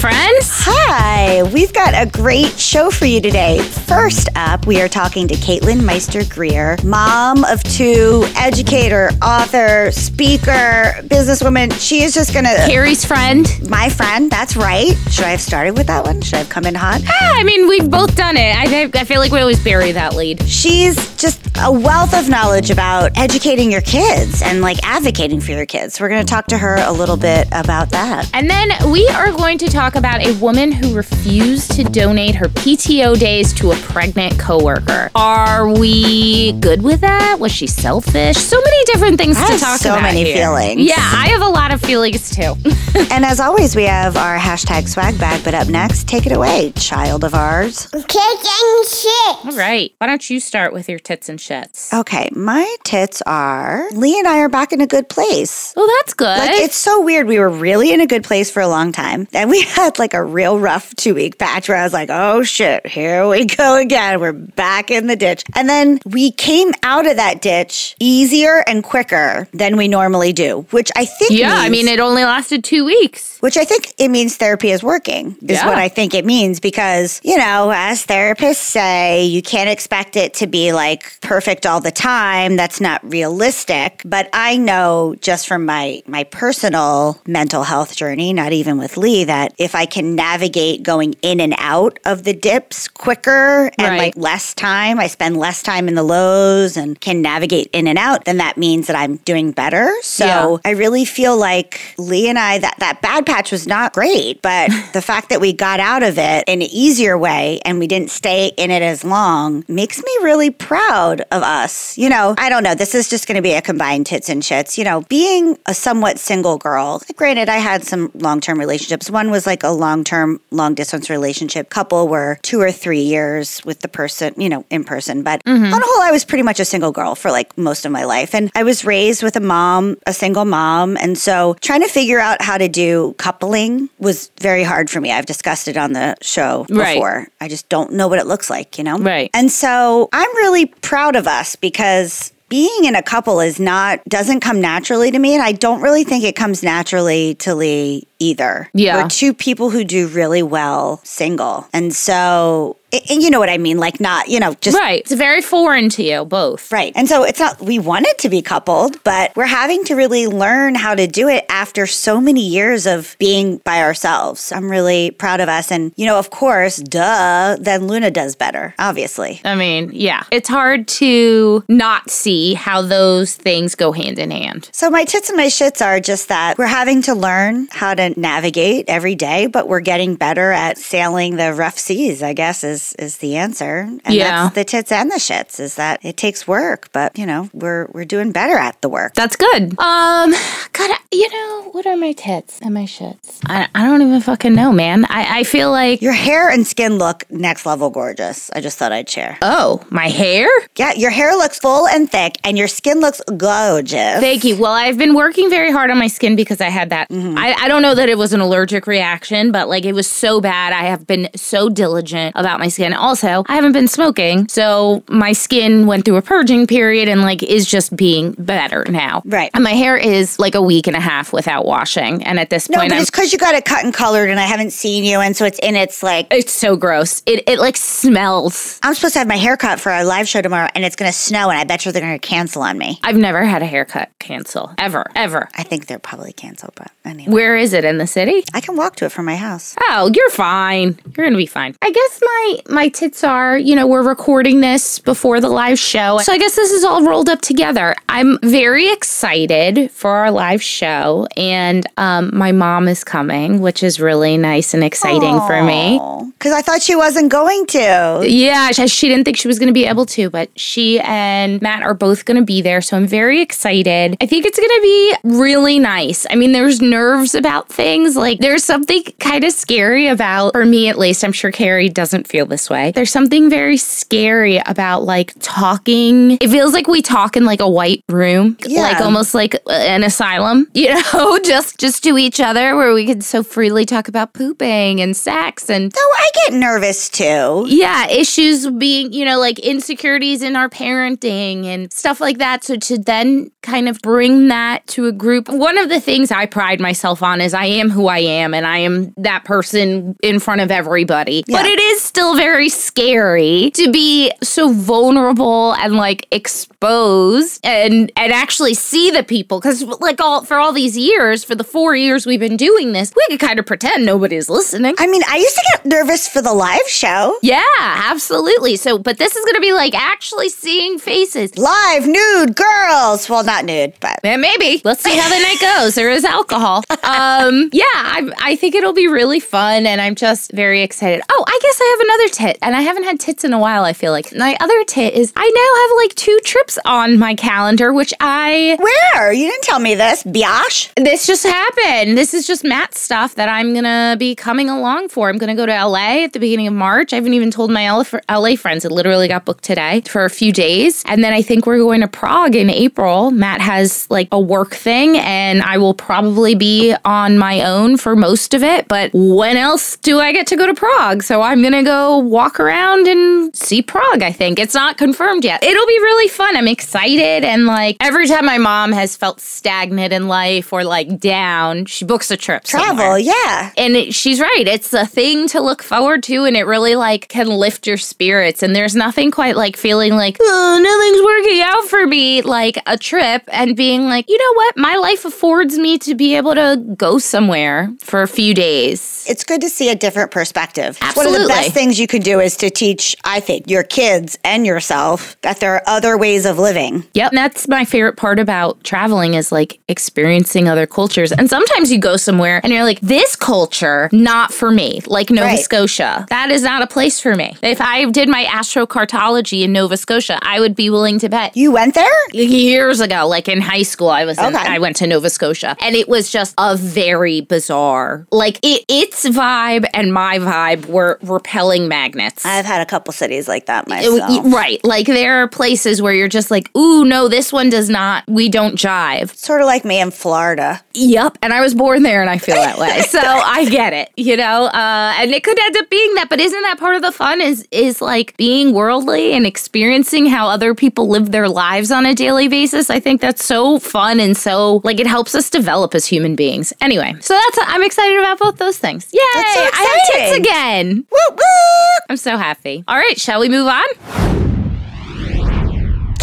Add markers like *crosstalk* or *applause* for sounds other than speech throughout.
Friends. Hi, we've got a great show for you today. First up, we are talking to Caitlin Meister Greer, mom of two, educator, author, speaker, businesswoman. She is just gonna. Keri's friend. My friend, that's right. Should I have started with that one? Should I have come in hot? Ah, I mean, we've both done it. I, I feel like we always bury that lead. She's just a wealth of knowledge about educating your kids and like advocating for your kids. We're gonna talk to her a little bit about that. And then we are going to talk about a woman who refused to donate her PTO days to a pregnant coworker. Are we good with that? Was she selfish? So many different things I to have talk so about. So many here. feelings. Yeah, I have a lot of feelings too. *laughs* And as always, we have our hashtag swag bag. But up next, take it away, child of ours. Kicking shit. All right. Why don't you start with your tits and shits? Okay, my tits are Lee and I are back in a good place. Well, that's good. Like it's so weird. We were really in a good place for a long time. And we had like a real rough two week patch where I was like, oh shit, here we *laughs* go again. We're back in the ditch. And then we came out of that ditch easier and quicker than we normally do, which I think yeah, I mean, it only lasted two weeks. which I think it means therapy is working, is Yeah. what I think it means. Because, you know, as therapists say, you can't expect it to be like perfect all the time. That's not realistic. But I know just from my my personal mental health journey, not even with Lee, that if I can navigate going in and out of the dips quicker and Right. like less time, I spend less time in the lows and can navigate in and out, then that means that I'm doing better. So Yeah. I really feel like Lee and I, that, that bad patch was not great, but *laughs* the fact that we got out of it in an easier way and we didn't stay in it as long makes me really proud of us. You know, I don't know. This is just going to be a combined tits and shits. You know, being a somewhat single girl, granted, I had some long term relationships. One was like a long term, long distance relationship. Couple were two or three years with the person, you know, in person. But mm-hmm. on the whole, I was pretty much a single girl for like most of my life. And I was raised with a mom, a single mom. And so trying to figure out how to do coupling was very hard for me. I've discussed it on the show Right. before. I just don't know what it looks like, you know? Right. And so I'm really proud of us because being in a couple is not doesn't come naturally to me and I don't really think it comes naturally to Lee either. Yeah. We're two people who do really well single. And so and you know what I mean like not, you know, just Right. It's very foreign to you, both. Right. And so it's not, we wanted to be coupled, but we're having to really learn how to do it after so many years of being by ourselves. I'm really proud of us. And, you know, of course, duh, then Luna does better, obviously. I mean, yeah. It's hard to not see how those things go hand in hand. So my tits and my shits are just that we're having to learn how to navigate every day, but we're getting better at sailing the rough seas, I guess is is the answer. And Yeah. that's the tits and the shits is that it takes work, but you know, we're we're doing better at the work. That's good. Um, God, I- you know, what are my tits and my shits? I, I don't even fucking know, man. I, I feel like, Your hair and skin look next level gorgeous. I just thought I'd share. oh, my hair? Yeah, your hair looks full and thick, and your skin looks gorgeous. Thank you. Well, I've been working very hard on my skin because I had that. I, I don't know that it was an allergic reaction, but like it was so bad. I have been so diligent about my skin. Also, I haven't been smoking. So my skin went through a purging period and like is just being better now. Right. And my hair is like a week and a half without washing. And at this No, point, but I'm, it's because you got it cut and colored, and I haven't seen you, and so it's in its like. it's so gross. It, it like smells. I'm supposed to have my hair cut for our live show tomorrow, and it's going to snow, and I bet you they're going to cancel on me. I've never had a haircut cancel ever, ever. I think they're probably canceled, but anyway. Where is it in the city? I can walk to it from my house. Oh, you're fine. You're gonna be fine. I guess my my my tits are, you know, we're recording this before the live show. So I guess this is all rolled up together. I'm very excited for our live show and um, my mom is coming, which is really nice and exciting for me. Because I thought she wasn't going to. Yeah, she, she didn't think she was going to be able to, but she and Matt are both going to be there. So I'm very excited. I think it's going to be really nice. I mean, there's nerves about things. Like, there's something kind of scary about, for me at least, I'm sure Keri doesn't feel this way. There's something very scary about like talking. It feels like we talk in like a white room, Yeah. like almost like uh, an asylum, *laughs* you know, just just to each other where we could so freely talk about pooping and sex and Oh, I get nervous too. yeah, issues being, you know, like insecurities in our parenting and stuff like that. So to then kind of bring that to a group, one of the things I pride myself on is I am who I am and I am that person in front of everybody. Yeah. But it is still very scary to be so vulnerable and like exposed and and actually see the people because like all for all these years for the four years we've been doing this we could kind of pretend nobody's listening I mean, I used to get nervous for the live show. yeah, absolutely. So, but this is going to be like actually seeing faces. Live, nude girls. Well, not nude, but. Yeah, maybe. Let's see how the night goes. There is alcohol. Um, yeah, I, I think it'll be really fun, and I'm just very excited. Oh, I guess I have another tit, and I haven't had tits in a while. I feel like my other tit is I now have like two trips on my calendar, which I Where? You didn't tell me this. Biash? this just happened. This is just Matt's stuff that I'm gonna be coming along for. I'm gonna go to LA at the beginning of March. I haven't even told my LA LA friends. It literally got booked today for a few days. And then I think we're going to Prague in April. Matt has like a work thing, and I will probably be on my own for most of it. But when else do I get to go to Prague? So I'm gonna go walk around and see Prague, I think. It's not confirmed yet. It'll be really fun. I'm excited. And like every time my mom has felt stagnant in life or like down, she books a trip. Travel, somewhere. yeah. And it, she's right. It's a thing to look forward to, and it really like can lift your spirits. And there's nothing quite like feeling like oh, nothing's working out for me, like a trip, and being like, you know what, my life affords me to be able to go somewhere for a few days. It's good to see a different perspective. One of the Absolutely. best things you can do is to teach, I think, your kids and yourself that there are other ways of living. Yep. And that's my favorite part about traveling is like experiencing other cultures. And sometimes you go somewhere and you're like, this culture, not for me. Like Nova Right. Scotia. That is not a place for me. If I did my astrocartography in Nova Scotia, I would be willing to bet. You went there? Years ago, like in high school, I was in, Okay. I went to Nova Scotia, and it was just a very bizarre. Like it, its vibe and my vibe were repelling magnets. I've had a couple cities like that myself. Right. Like there are places where you're just like, ooh, no, this one does not, we don't jive. Sort of like me in Florida. Yep. And I was born there and I feel that way. So *laughs* I get it, you know? Uh, and it could end up being that, but isn't that part of the fun is, is like being worldly and experiencing how other people live their lives on a daily basis? I think that's so fun and so like it helps us develop as human beings. Anyway, so that's, I'm excited about both those things. Yay. So I have tits again. Woo woo! I'm so happy. All right. Shall we move on?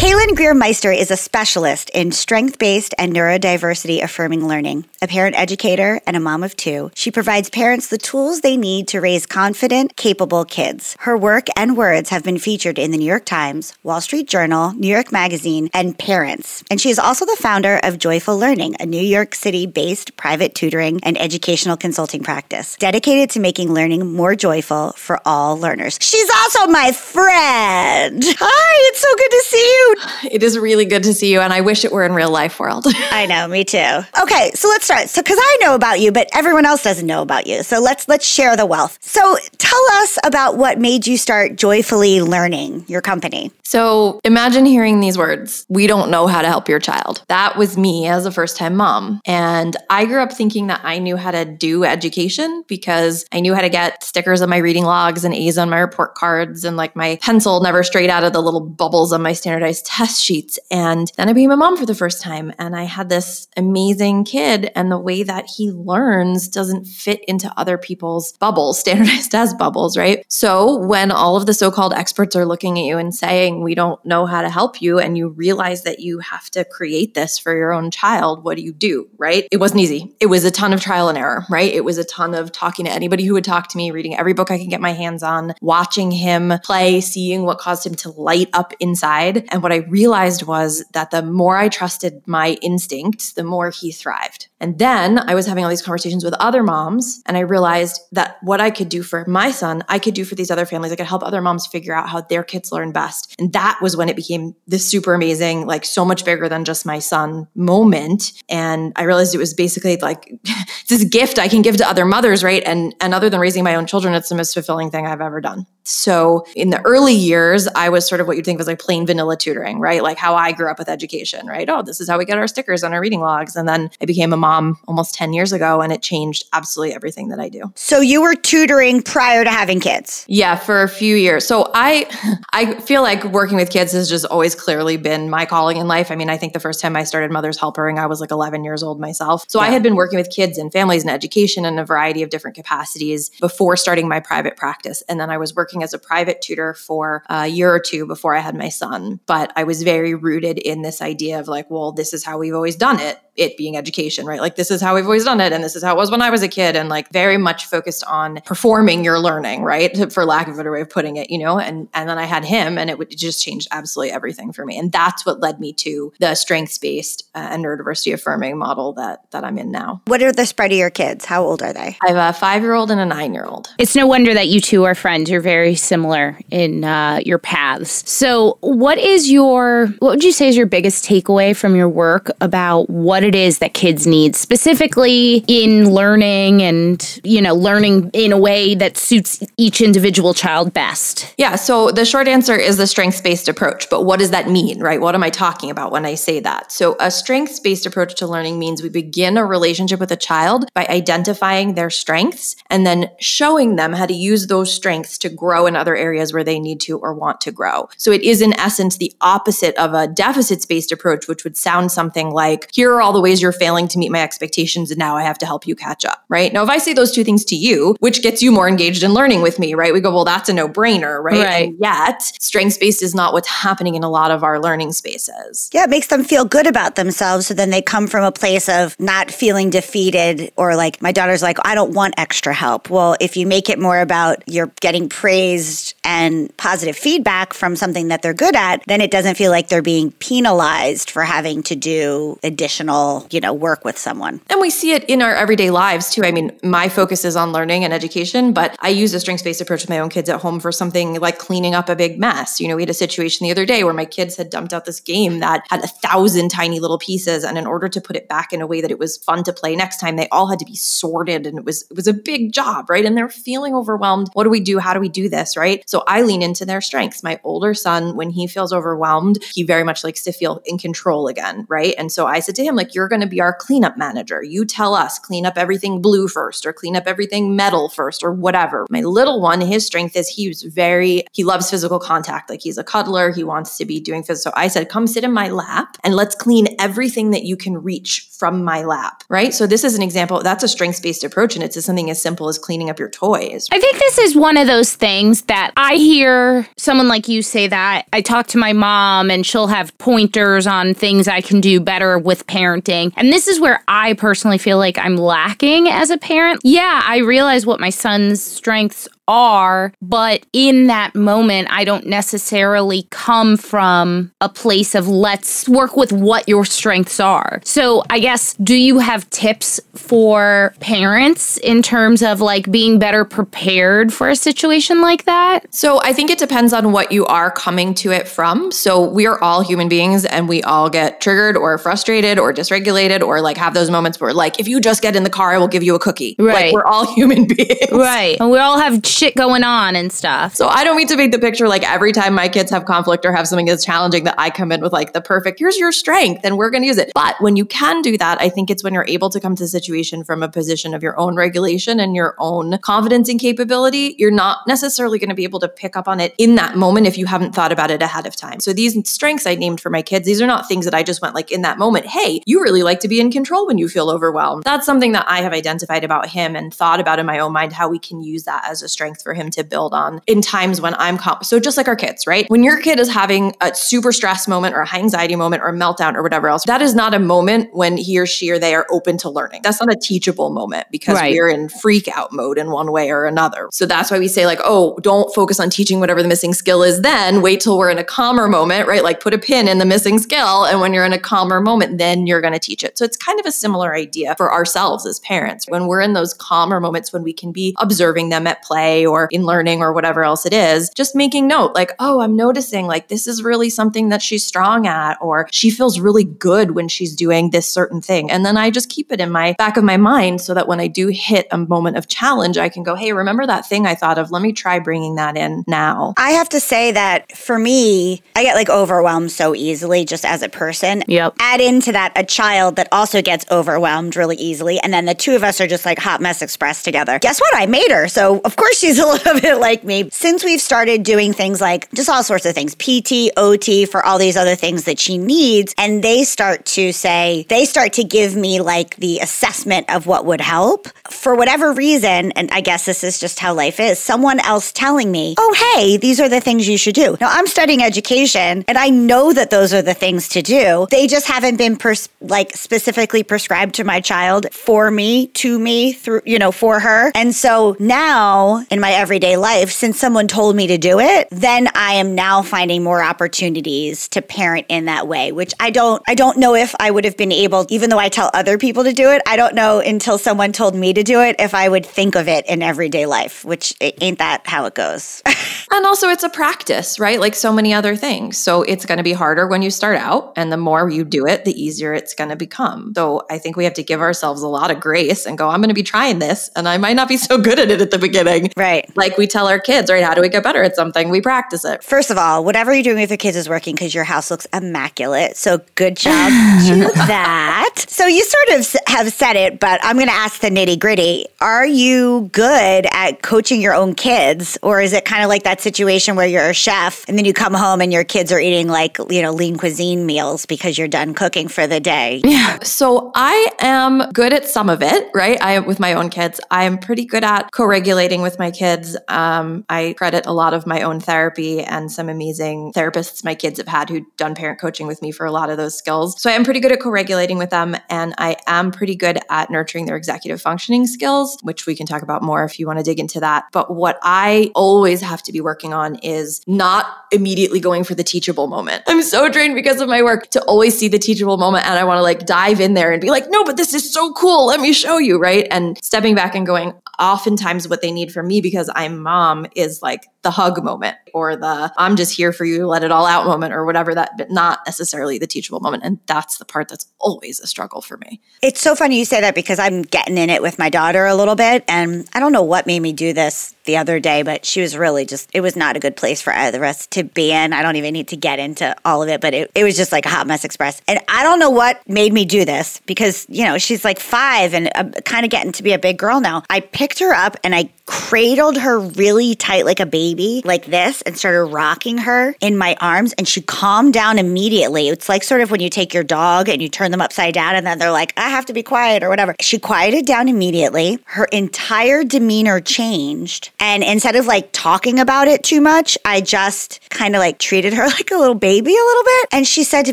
Caitlin Greer Meister is a specialist in strength based and neurodiversity affirming learning. A parent educator and a mom of two, she provides parents the tools they need to raise confident, capable kids. Her work and words have been featured in the New York Times, Wall Street Journal, New York Magazine, and Parents. And she is also the founder of Joyful Learning, a New York City based private tutoring and educational consulting practice dedicated to making learning more joyful for all learners. She's also my friend. Hi, it's so good to see you. It is really good to see you, and I wish it were in real life world. *laughs* I know, me too. Okay, so let's start. So, because I know about you, but everyone else doesn't know about you. So let's let's share the wealth. So, tell us about what made you start Joyfully Learning, your company. so imagine hearing these words We don't know how to help your child. That was me as a first time mom. And I grew up thinking that I knew how to do education because I knew how to get stickers on my reading logs and A's on my report cards and like my pencil never strayed out of the little bubbles on my standardized test sheets. And then I became a mom for the first time and I had this amazing kid and the way that he learns doesn't fit into other people's bubbles, *laughs* standardized test bubbles, right? So when all of the so-called experts are looking at you and saying, we don't know how to help you and you realize that you have to create this for your own child, what do you do, right? It wasn't easy. It was a ton of trial and error, right? It was a ton of talking to anybody who would talk to me, reading every book I can get my hands on, watching him play, seeing what caused him to light up inside. And what I realized was that the more I trusted my instinct, the more he thrived. And then I was having all these conversations with other moms, and I realized that what I could do for my son, I could do for these other families. I could help other moms figure out how their kids learn best. And that was when it became this super amazing, like so much bigger than just my son moment. And I realized it was basically like *laughs* this gift I can give to other mothers, right? And and other than raising my own children, it's the most fulfilling thing I've ever done. So in the early years, I was sort of what you'd think was like plain vanilla tutoring, right? Like how I grew up with education, right? Oh, this is how we get our stickers on our reading logs. And then I became a mom almost 10 years ago and it changed absolutely everything that I do. So you were tutoring prior to having kids? Yeah, for a few years. So I I feel like working with kids has just always clearly been my calling in life. I mean, I think the first time I started Mother's Helpering, I was like 11 years old myself. So yeah. I had been working with kids and families and education in a variety of different capacities before starting my private practice. And then I was working as a private tutor for a year or two before I had my son. But I was very rooted in this idea of like, well, this is how we've always done it it being education, right? Like this is how we've always done it and this is how it was when I was a kid and like very much focused on performing your learning, right? For lack of a better way of putting it, you know? And and then I had him and it would just change absolutely everything for me. And that's what led me to the strengths-based uh, and neurodiversity affirming model that that I'm in now. What are the spread of your kids? How old are they? I have a 5-year-old and a 9-year-old. It's no wonder that you two are friends. You're very similar in uh, your paths. So, what is your what would you say is your biggest takeaway from your work about what it is that kids need, specifically in learning and, you know, learning in a way that suits each individual child best? Yeah. So the short answer is the strengths based approach. But what does that mean, right? What am I talking about when I say that? So a strengths based approach to learning means we begin a relationship with a child by identifying their strengths and then showing them how to use those strengths to grow in other areas where they need to or want to grow. So it is in essence the opposite of a deficits based approach, which would sound something like, here are all the ways you're failing to meet my expectations and now I have to help you catch up, right? Now, if I say those two things to you, which gets you more engaged in learning with me, right? We go, well, that's a no brainer, right? right. And yet, strengths based is not what's happening in a lot of our learning spaces. Yeah, it makes them feel good about themselves. So then they come from a place of not feeling defeated or like my daughter's like, I don't want extra help. Well, if you make it more about you're getting praised and positive feedback from something that they're good at, then it doesn't feel like they're being penalized for having to do additional, you know, work with someone. And we see it in our everyday lives too. I mean, my focus is on learning and education, but I use a strengths based approach with my own kids at home for something like cleaning up a big mess. You know, we had a situation the other day where my kids had dumped out this game that had a thousand tiny little pieces. And in order to put it back in a way that it was fun to play next time, they all had to be sorted. And it was it was a big job, right? And they're feeling overwhelmed. What do we do? How do we do this? Right. So I lean into their strengths. My older son, when he feels overwhelmed, he very much likes to feel in control again. Right. And so I said to him, like, you're going to be our cleanup manager. You tell us, clean up everything blue first or clean up everything metal first or whatever. My little one, his strength is he was very, he loves physical contact. Like he's a cuddler. He wants to be doing physical. So I said, come sit in my lap and let's clean everything that you can reach from my lap. Right. So this is an example. That's a strengths based approach. And it's something as simple as cleaning up your toys. I think this is one of those things that I hear someone like you say that. I talk to my mom and she'll have pointers on things I can do better with parenting. And this is where I personally feel like I'm lacking as a parent. Yeah, I realize what my son's strengths are, but in that moment, I don't necessarily come from a place of let's work with what your strengths are. So, I guess, do you have tips for parents in terms of like being better prepared for a situation like that? So, I think it depends on what you are coming to it from. So, we are all human beings and we all get triggered or frustrated or dysregulated or like have those moments where, like, if you just get in the car, I will give you a cookie. Right. Like, we're all *laughs* human beings. Right. And we all have shit going on and stuff. So I don't mean to make the picture like every time my kids have conflict or have something that's challenging that I come in with like the perfect, here's your strength and we're going to use it. But when you can do that, I think it's when you're able to come to the situation from a position of your own regulation and your own confidence and capability. You're not necessarily going to be able to pick up on it in that moment if you haven't thought about it ahead of time. So these strengths I named for my kids, these are not things that I just went like in that moment, hey, you really like to be in control when you feel overwhelmed. That's something that I have identified about him and thought about in my own mind how we can use that as a strength for him to build on in times when I'm calm. So just like our kids, right? When your kid is having a super stress moment or a high anxiety moment or a meltdown or whatever else, that is not a moment when he or she or they are open to learning. That's not a teachable moment because Right. we're in freak out mode in one way or another. So that's why we say like, oh, don't focus on teaching whatever the missing skill is then. Wait till we're in a calmer moment, right? Like put a pin in the missing skill. And when you're in a calmer moment, then you're going to teach it. So it's kind of a similar idea for ourselves as parents. When we're in those calmer moments when we can be observing them at play or in learning or whatever else it is, just making note like, oh, I'm noticing like this is really something that she's strong at, or she feels really good when she's doing this certain thing. And then I just keep it in my back of my mind so that when I do hit a moment of challenge, I can go, hey, remember that thing I thought of? Let me try bringing that in now. I have to say that for me, I get like overwhelmed so easily just as a person. Yep. Add into that a child that also gets overwhelmed really easily. And then the two of us are just like hot mess express together. Guess what? I made her. So of course she's *laughs* a little bit like me. Since we've started doing things like just all sorts of things, PT, OT for all these other things that she needs. And they start to say, they start to give me like the assessment of what would help. For whatever reason, and I guess this is just how life is, someone else telling me, oh, hey, these are the things you should do. Now, I'm studying education and I know that those are the things to do. They just haven't been pers- like specifically prescribed to my child for me, to me, through, you know, for her. And so now in my everyday life, since someone told me to do it, then I am now finding more opportunities to parent in that way, which I don't, I don't know if I would have been able, even though I tell other people to do it, I don't know until someone told me to do it if I would think of it in everyday life, which ain't that how it goes. *laughs* And also, it's a practice, right? Like so many other things. So it's going to be harder when you start out. And the more you do it, the easier it's going to become. So I think we have to give ourselves a lot of grace and go, I'm going to be trying this. And I might not be so good at it at the beginning. right. Like we tell our kids, right? How do we get better at something? We practice it. First of all, whatever you're doing with your kids is working because your house looks immaculate. So good job *laughs* to that. So you sort of have said it, but I'm going to ask the nitty gritty. Are you good at coaching your own kids? Or is it kind of like that situation where you're a chef and then you come home and your kids are eating like, you know, lean cuisine meals because you're done cooking for the day? Yeah. So I am good at some of it, right? I with my own kids, I am pretty good at co-regulating with my kids. Um, I credit a lot of my own therapy and some amazing therapists my kids have had who've done parent coaching with me for a lot of those skills. So I am pretty good at co-regulating with them, and I am pretty good at nurturing their executive functioning skills, which we can talk about more if you want to dig into that. But what I always have to be working on is not immediately going for the teachable moment. I'm so drained because of my work to always see the teachable moment and I want to like dive in there and be like, no, but this is so cool. Let me show you. Right. And stepping back and going, oftentimes what they need from me because I'm mom is like the hug moment or the I'm just here for you, let it all out moment or whatever that, but not necessarily the teachable moment. And that's the part that's always a struggle for me. It's so funny you say that because I'm getting in it with my daughter a little bit. And I don't know what made me do this the other day, but she was really just, it was not a good place for either of us to be in. I don't even need to get into all of it, but it, it was just like a hot mess express. And I don't know what made me do this because, you know, she's like five and uh, kind of getting to be a big girl now. I picked her up and I cradled her really tight like a baby, like this, and started rocking her in my arms. And she calmed down immediately. It's like sort of when you take your dog and you turn them upside down and then they're like, I have to be quiet or whatever. She quieted down immediately. Her entire demeanor changed. And instead of like talking about it too much, I just kind of like treated her *laughs* like a little baby a little bit. And she said to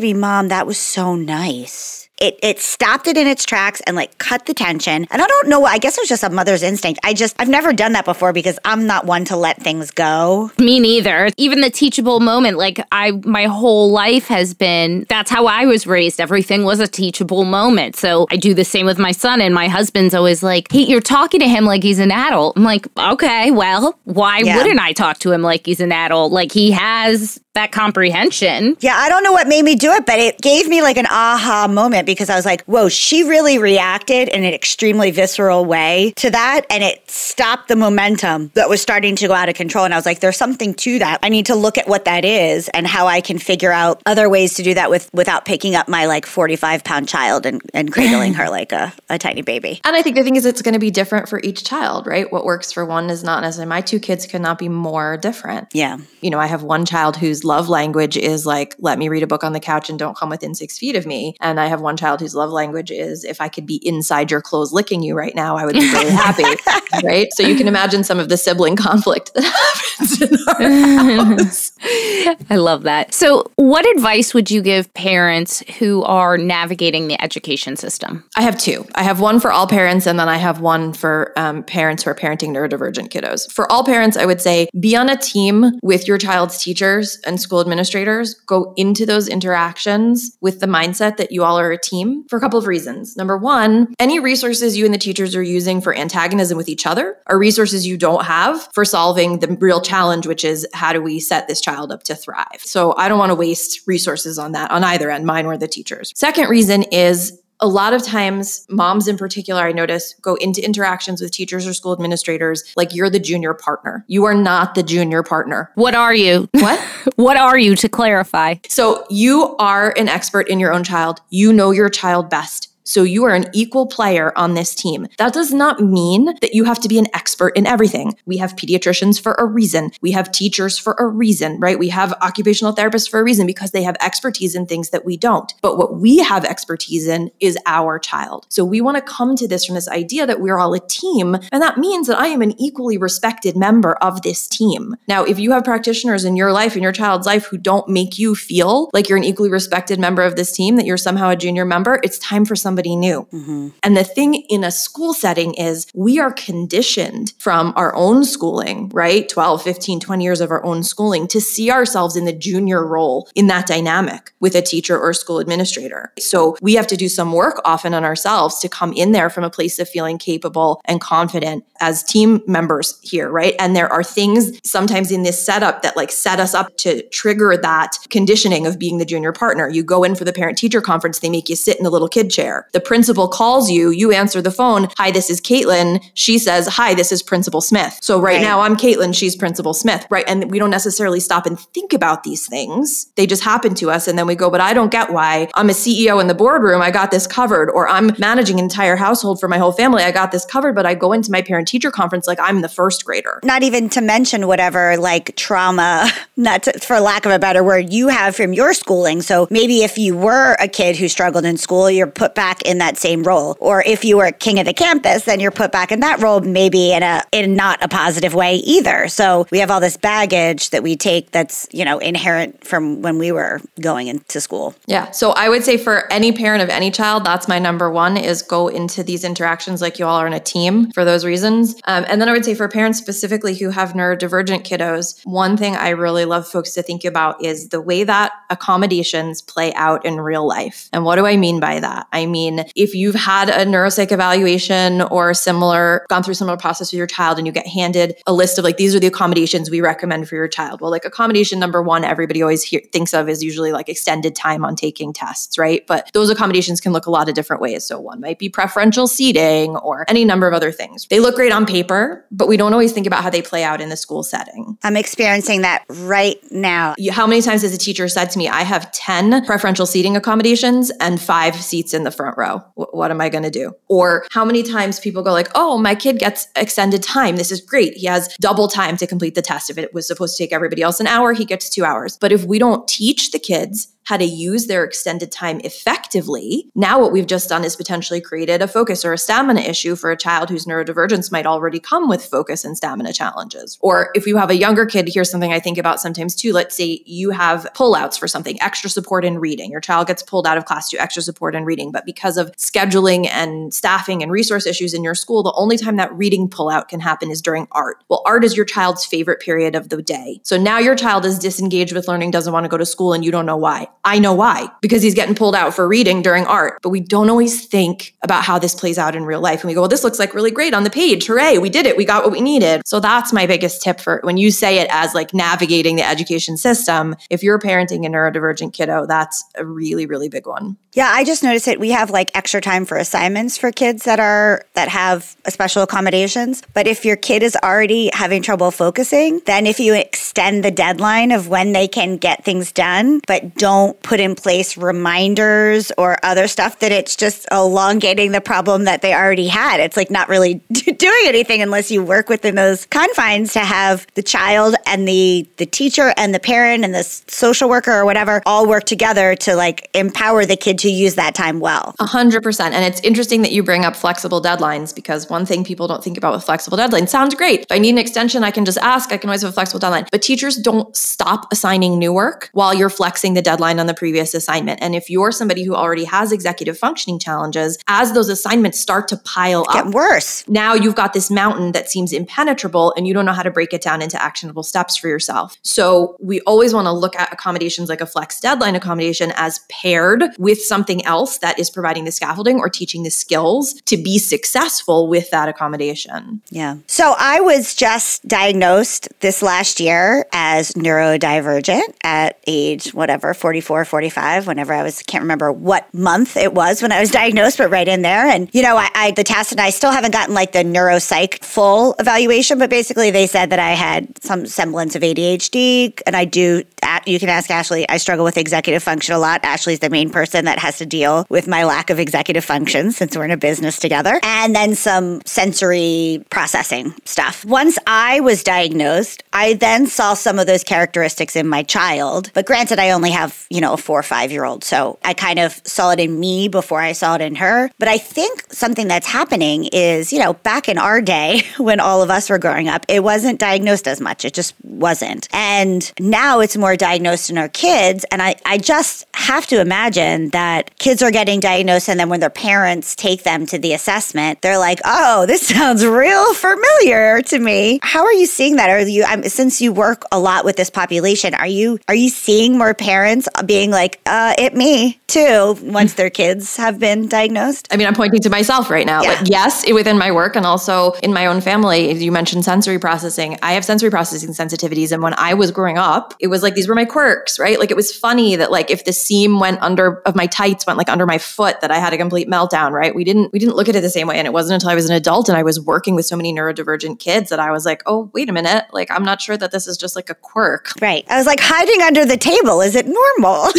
me, Mom, that was so nice it it stopped it in its tracks and like cut the tension. And I don't know, I guess it was just a mother's instinct. I just I've never done that before because I'm not one to let things go. Me neither. Even the teachable moment, like I, my whole life has been, that's how I was raised. Everything was a teachable moment. So I do the same with my son, and my husband's always like, hey, you're talking to him like he's an adult. I'm like, okay, well, why Yeah. wouldn't I talk to him like he's an adult? Like he has that comprehension. Yeah, I don't know what made me do it, but it gave me like an aha moment because I was like, whoa, she really reacted in an extremely visceral way to that. And it stopped the momentum that was starting to go out of control. And I was like, there's something to that. I need to look at what that is and how I can figure out other ways to do that with without picking up my like 45 pound child and, and cradling her like a, a tiny baby. And I think the thing is, it's going to be different for each child, right? What works for one is not necessarily. My two kids could not be more different. Yeah. You know, I have one child whose love language is like, let me read a book on the couch and don't come within six feet of me. And I have one child whose love language is, if I could be inside your clothes licking you right now, I would be really happy. *laughs* right. So you can imagine some of the sibling conflict that *laughs* happens in our house. *laughs* I love that. So, what advice would you give parents who are navigating the education system? I have two. I have one for all parents, and then I have one for um, parents who are parenting neurodivergent kiddos. For all parents, I would say be on a team with your child's teachers and school administrators. Go into those interactions with the mindset that you all are team for a couple of reasons. Number one, any resources you and the teachers are using for antagonism with each other are resources you don't have for solving the real challenge, which is how do we set this child up to thrive? So I don't want to waste resources on that on either end, mine or the teachers. Second reason is a lot of times, moms in particular, I notice, go into interactions with teachers or school administrators like you're the junior partner. You are not the junior partner. What are you? What? *laughs* what are you to clarify? So you are an expert in your own child. You know your child best. So you are an equal player on this team. That does not mean that you have to be an expert in everything. We have pediatricians for a reason. We have teachers for a reason, right? We have occupational therapists for a reason because they have expertise in things that we don't. But what we have expertise in is our child. So we want to come to this from this idea that we're all a team. And that means that I am an equally respected member of this team. Now, if you have practitioners in your life, in your child's life, who don't make you feel like you're an equally respected member of this team, that you're somehow a junior member, it's time for some somebody new. Mm-hmm. And the thing in a school setting is we are conditioned from our own schooling, right? 12, 15, 20 years of our own schooling to see ourselves in the junior role in that dynamic with a teacher or school administrator. So we have to do some work often on ourselves to come in there from a place of feeling capable and confident as team members here, right? And there are things sometimes in this setup that like set us up to trigger that conditioning of being the junior partner. You go in for the parent teacher conference, they make you sit in a little kid chair. The principal calls you, you answer the phone. Hi, this is Caitlin. She says, Hi, this is Principal Smith. So right, right, now I'm Caitlin, she's Principal Smith, right? And we don't necessarily stop and think about these things. They just happen to us. And then we go, But I don't get why I'm a CEO in the boardroom. I got this covered. Or I'm managing an entire household for my whole family. I got this covered. But I go into my parent teacher conference like I'm the first grader. Not even to mention whatever like trauma, *laughs* not to, for lack of a better word, you have from your schooling. So maybe if you were a kid who struggled in school, you're put back in that same role. Or if you were king of the campus, then you're put back in that role, maybe in a in not a positive way either. So we have all this baggage that we take that's, you know, inherent from when we were going into school. Yeah. So I would say for any parent of any child, that's my number one is go into these interactions like you all are in a team for those reasons. Um, and then I would say for parents specifically who have neurodivergent kiddos, one thing I really love folks to think about is the way that accommodations play out in real life. And what do I mean by that? I mean, if you've had a neuropsych evaluation or similar, gone through similar process with your child and you get handed a list of like, these are the accommodations we recommend for your child. Well, like accommodation number one, everybody always hear, thinks of is usually like extended time on taking tests, right? But those accommodations can look a lot of different ways. So one might be preferential seating or any number of other things. They look great on paper, but we don't always think about how they play out in the school setting. I'm experiencing that right now. How many times has a teacher said to me, I have 10 preferential seating accommodations and five seats in the front row? what am I going to do? Or how many times people go like, oh, my kid gets extended time. This is great. He has double time to complete the test. If it was supposed to take everybody else an hour, he gets two hours. But if we don't teach the kids how to use their extended time effectively. Now, what we've just done is potentially created a focus or a stamina issue for a child whose neurodivergence might already come with focus and stamina challenges. Or if you have a younger kid, here's something I think about sometimes too. Let's say you have pullouts for something, extra support in reading. Your child gets pulled out of class to extra support in reading, but because of scheduling and staffing and resource issues in your school, the only time that reading pullout can happen is during art. Well, art is your child's favorite period of the day. So now your child is disengaged with learning, doesn't want to go to school, and you don't know why I know why, because he's getting pulled out for reading during art. But we don't always think about how this plays out in real life. And we go, well, this looks like really great on the page. Hooray, we did it. We got what we needed. So that's my biggest tip for when you say it as like navigating the education system. If you're parenting a neurodivergent kiddo, that's a really, really big one. Yeah, I just noticed it. We have like extra time for assignments for kids that are that have special accommodations. But if your kid is already having trouble focusing, then if you extend the deadline of when they can get things done, but don't put in place reminders or other stuff, that it's just elongating the problem that they already had. It's like not really *laughs* doing anything unless you work within those confines to have the child and the the teacher and the parent and the social worker or whatever all work together to like empower the kid to use that time well. A hundred percent. And it's interesting that you bring up flexible deadlines because one thing people don't think about with flexible deadlines sounds great. If I need an extension, I can just ask. I can always have a flexible deadline. But teachers don't stop assigning new work while you're flexing the deadline on the previous assignment. And if you're somebody who already has executive functioning challenges, as those assignments start to pile Get up, worse. now you've got this mountain that seems impenetrable and you don't know how to break it down into actionable steps for yourself. So we always want to look at accommodations like a flex deadline accommodation as paired with something else that is providing the scaffolding or teaching the skills to be successful with that accommodation. Yeah. So I was just diagnosed this last year as neurodivergent at age whatever, 44, 45, whenever I was, can't remember what month it was when I was diagnosed, but right in there. And, you know, I, I the test and I still haven't gotten like the neuropsych full evaluation, but basically they said that I had some semblance of ADHD and I do, you can ask Ashley, I struggle with executive function a lot. Ashley's the main person that has to deal with my lack of executive function since we're in a business together. And then some sensory processing stuff. Once I was diagnosed, I then saw some of those characteristics in my child. But granted, I only have, you know, a four or five year old. So I kind of saw it in me before I saw it in her. But I think something that's happening is, you know, back in our day *laughs* when all of us were growing up, it wasn't diagnosed as much. It just wasn't. And now it's more diagnosed in our kids. And I, I just have to imagine that kids are getting diagnosed. And then when their parents take them to the assessment, they're like, oh, this *laughs* sounds real familiar to me. How are you seeing that? Are you, since you work a lot with this population, are you, are you seeing more parents being like, uh, it me too, once their kids have been diagnosed? I mean, I'm pointing to myself right now. Yeah. But yes, within my work and also in my own family, you mentioned sensory processing. I have sensory processing sensitivities. And when I was growing up, it was like these were my quirks, right? Like it was funny that like if the seam went under of my tights went like under my foot, that I had a complete meltdown, right? We didn't we didn't look at it the same way. And it wasn't until I was an adult and I was working with so many neurodivergent kids that I was like, oh, wait a minute. Like I'm not sure that this is just like a quirk. Right. I was like hiding under the table. Is it normal? *laughs*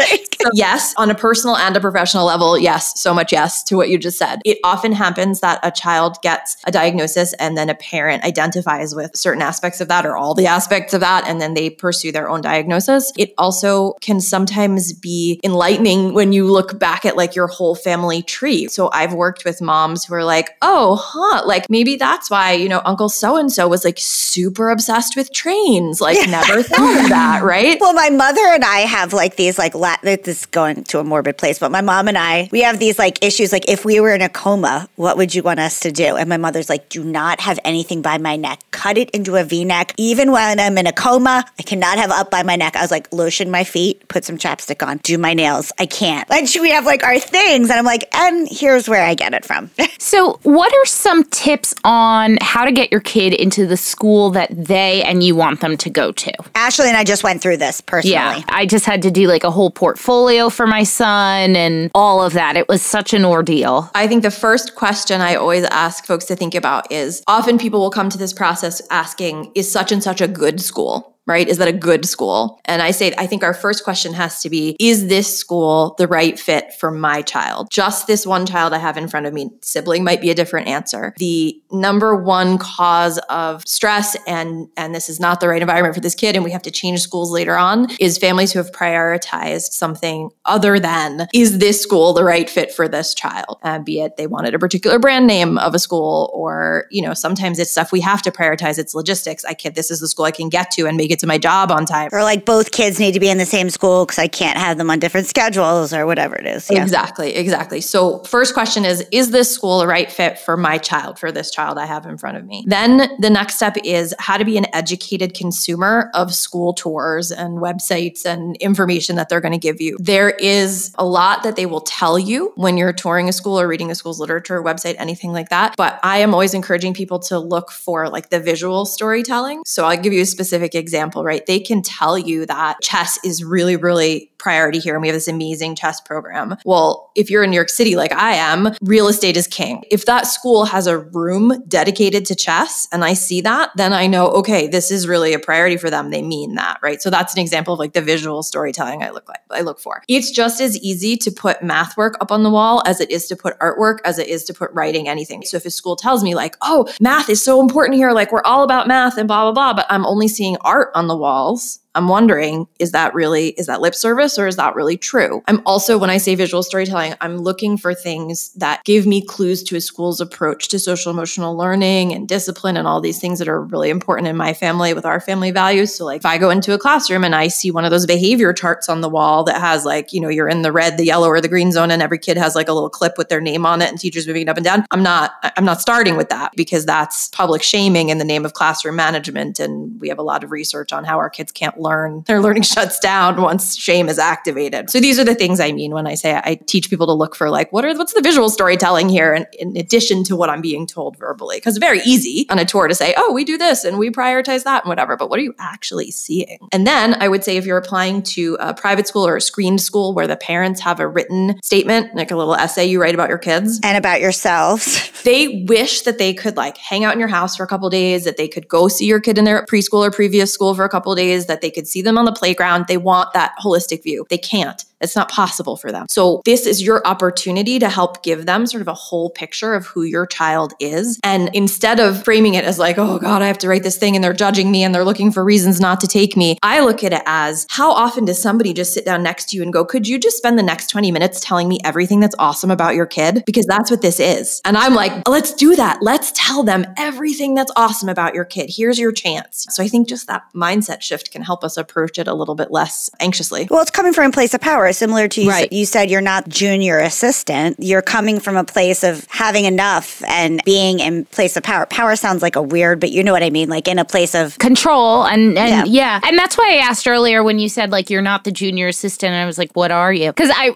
Like, So yes, on a personal and a professional level, yes, so much yes to what you just said. It often happens that a child gets a diagnosis and then a parent identifies with certain aspects of that or all the aspects of that, and then they pursue their own diagnosis. It also can sometimes be enlightening when you look back at like your whole family tree. So I've worked with moms who are like, oh, huh, like maybe that's why, you know, Uncle so and so was like super obsessed with trains. Like, never thought of that, *laughs* right? Well, my mother and I have like these like la- this is going to a morbid place, but my mom and I we have these like issues. Like, if we were in a coma, what would you want us to do? And my mother's like, do not have anything by my neck. Cut it into a V neck. Even when I'm in a coma, I cannot have up by my neck. I was like, lotion my feet, put some chapstick on, do my nails. I can't. And we have like our things? And I'm like, and here's where I get it from. *laughs* So, what are some tips on how to get your kid into the school that they and you want them to go to? Ashley and I just went through this personally. Yeah, I just had to do like a whole portfolio for my son and all of that. It was such an ordeal. I think the first question I always ask folks to think about is often people will come to this process asking, is such and such a good school? Right? Is that a good school? And I say, I think our first question has to be Is this school the right fit for my child? Just this one child I have in front of me, sibling might be a different answer. The number one cause of stress, and, and this is not the right environment for this kid, and we have to change schools later on, is families who have prioritized something other than, is this school the right fit for this child? Uh, be it they wanted a particular brand name of a school, or, you know, sometimes it's stuff we have to prioritize. It's logistics. I can, this is the school I can get to and make it to my job on time. Or like both kids need to be in the same school because I can't have them on different schedules or whatever it is. Yeah. Exactly, exactly. So, first question is Is this school a right fit for my child, for this child I have in front of me? Then the next step is how to be an educated consumer of school tours and websites and information that they're going to give you. There is a lot that they will tell you when you're touring a school or reading a school's literature website, anything like that. But I am always encouraging people to look for like the visual storytelling. So I'll give you a specific example, right? They can tell you that chess is really, really priority here and we have this amazing chess program. Well, if you're in New York City like I am, real estate is king. If that school has a room dedicated to chess and I see that, then I know, okay, this is really a priority for them. They mean that, right? So that's an example of like the visual storytelling I look like I look for. It's just as easy to put math work up on the wall as it is to put artwork, as it is to put writing anything. So if a school tells me like, oh, math is so important here, like we're all about math and blah, blah, blah, but I'm only seeing art on the walls, I'm wondering, is that really, is that lip service or is that really true? I'm also, when I say visual storytelling, I'm looking for things that give me clues to a school's approach to social emotional learning and discipline and all these things that are really important in my family with our family values. So, like, if I go into a classroom and I see one of those behavior charts on the wall that has, like, you know, you're in the red, the yellow, or the green zone, and every kid has like a little clip with their name on it and teachers moving it up and down, I'm not, I'm not starting with that because that's public shaming in the name of classroom management. And we have a lot of research on how our kids can't learn. Their learning *laughs* shuts down once shame is activated. So these are the things I mean when I say I teach people to look for like what are what's the visual storytelling here in, in addition to what I'm being told verbally. Because very easy on a tour to say, oh, we do this and we prioritize that and whatever. But what are you actually seeing? And then I would say if you're applying to a private school or a screened school where the parents have a written statement, like a little essay you write about your kids and about yourselves, *laughs* they wish that they could like hang out in your house for a couple days, that they could go see your kid in their preschool or previous school for a couple days, that they could see them on the playground. They want that holistic view. They can't. It's not possible for them. So, this is your opportunity to help give them sort of a whole picture of who your child is. And instead of framing it as like, oh God, I have to write this thing and they're judging me and they're looking for reasons not to take me, I look at it as how often does somebody just sit down next to you and go, could you just spend the next 20 minutes telling me everything that's awesome about your kid? Because that's what this is. And I'm like, let's do that. Let's tell them everything that's awesome about your kid. Here's your chance. So, I think just that mindset shift can help us approach it a little bit less anxiously. Well, it's coming from a place of power similar to you, right. you said you're not junior assistant. You're coming from a place of having enough and being in place of power. Power sounds like a weird, but you know what I mean, like in a place of control and and yeah. yeah. And that's why I asked earlier when you said like you're not the junior assistant and I was like, "What are you?" Cuz *laughs* I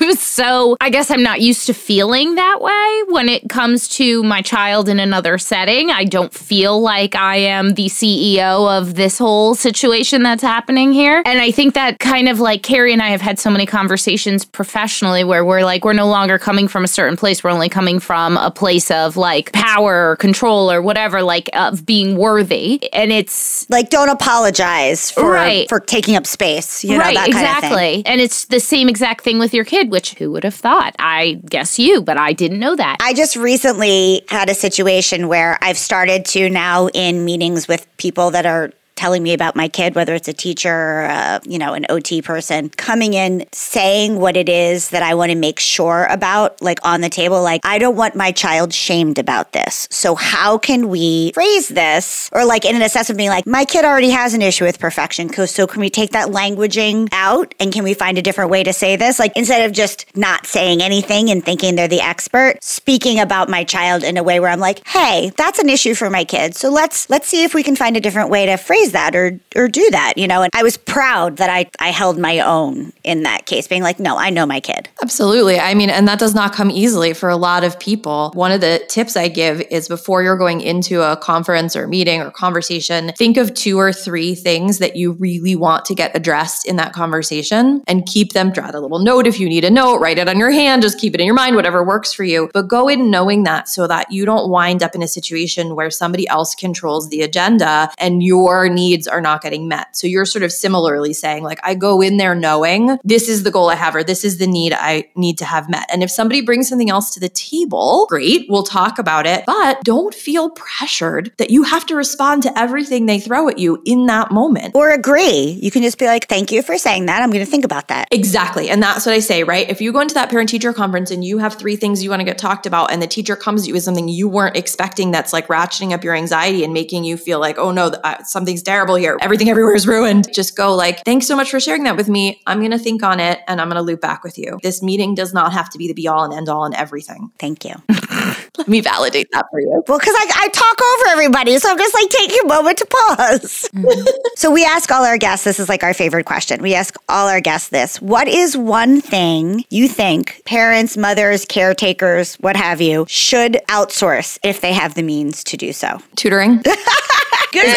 was so I guess I'm not used to feeling that way when it comes to my child in another setting. I don't feel like I am the CEO of this whole situation that's happening here. And I think that kind of like Keri and I have had so many conversations professionally where we're like, we're no longer coming from a certain place. We're only coming from a place of like power or control or whatever, like of being worthy. And it's like, don't apologize for, right. for taking up space. You know, right, exactly. And it's the same exact thing with your kid, which who would have thought? I guess you, but I didn't know that. I just recently had a situation where I've started to now in meetings with people that are telling me about my kid, whether it's a teacher or a, you know an OT person, coming in saying what it is that I want to make sure about, like on the table. Like I don't want my child shamed about this. So how can we phrase this, or like in an assessment being like, my kid already has an issue with perfection. So can we take that languaging out and can we find a different way to say this? Like instead of just not saying anything and thinking they're the expert, speaking about my child in a way where I'm like, hey, that's an issue for my kid. So let's let's see if we can find a different way to phrase that or or do that, you know. And I was proud that I I held my own in that case, being like, no, I know my kid. Absolutely. I mean, and that does not come easily for a lot of people. One of the tips I give is before you're going into a conference or meeting or conversation, think of two or three things that you really want to get addressed in that conversation and keep them. Jot a little note if you need a note, write it on your hand, just keep it in your mind, whatever works for you. But go in knowing that so that you don't wind up in a situation where somebody else controls the agenda and your needs are not getting met. So you're sort of similarly saying, like, I go in there knowing this is the goal I have, or this is the need I need to have met. And if somebody brings something else to the table, great, we'll talk about it. But don't feel pressured that you have to respond to everything they throw at you in that moment. Or agree. You can just be like, thank you for saying that. I'm going to think about that. Exactly. And that's what I say, right? If you go into that parent teacher conference and you have three things you want to get talked about, and the teacher comes to you with something you weren't expecting that's like ratcheting up your anxiety and making you feel like, oh no, uh, something's terrible here. Everything everywhere is ruined. Just go like, thanks so much for sharing that with me. I'm going to think on it and I'm going to loop back with you. This meeting does not have to be the be all and end all and everything. Thank you. *laughs* Let me validate that for you. Well, because I, I talk over everybody, so I'm just like taking a moment to pause. Mm-hmm. *laughs* so we ask all our guests, this is like our favorite question. We ask all our guests this What is one thing you think parents, mothers, caretakers, what have you, should outsource if they have the means to do so? Tutoring. *laughs* Good is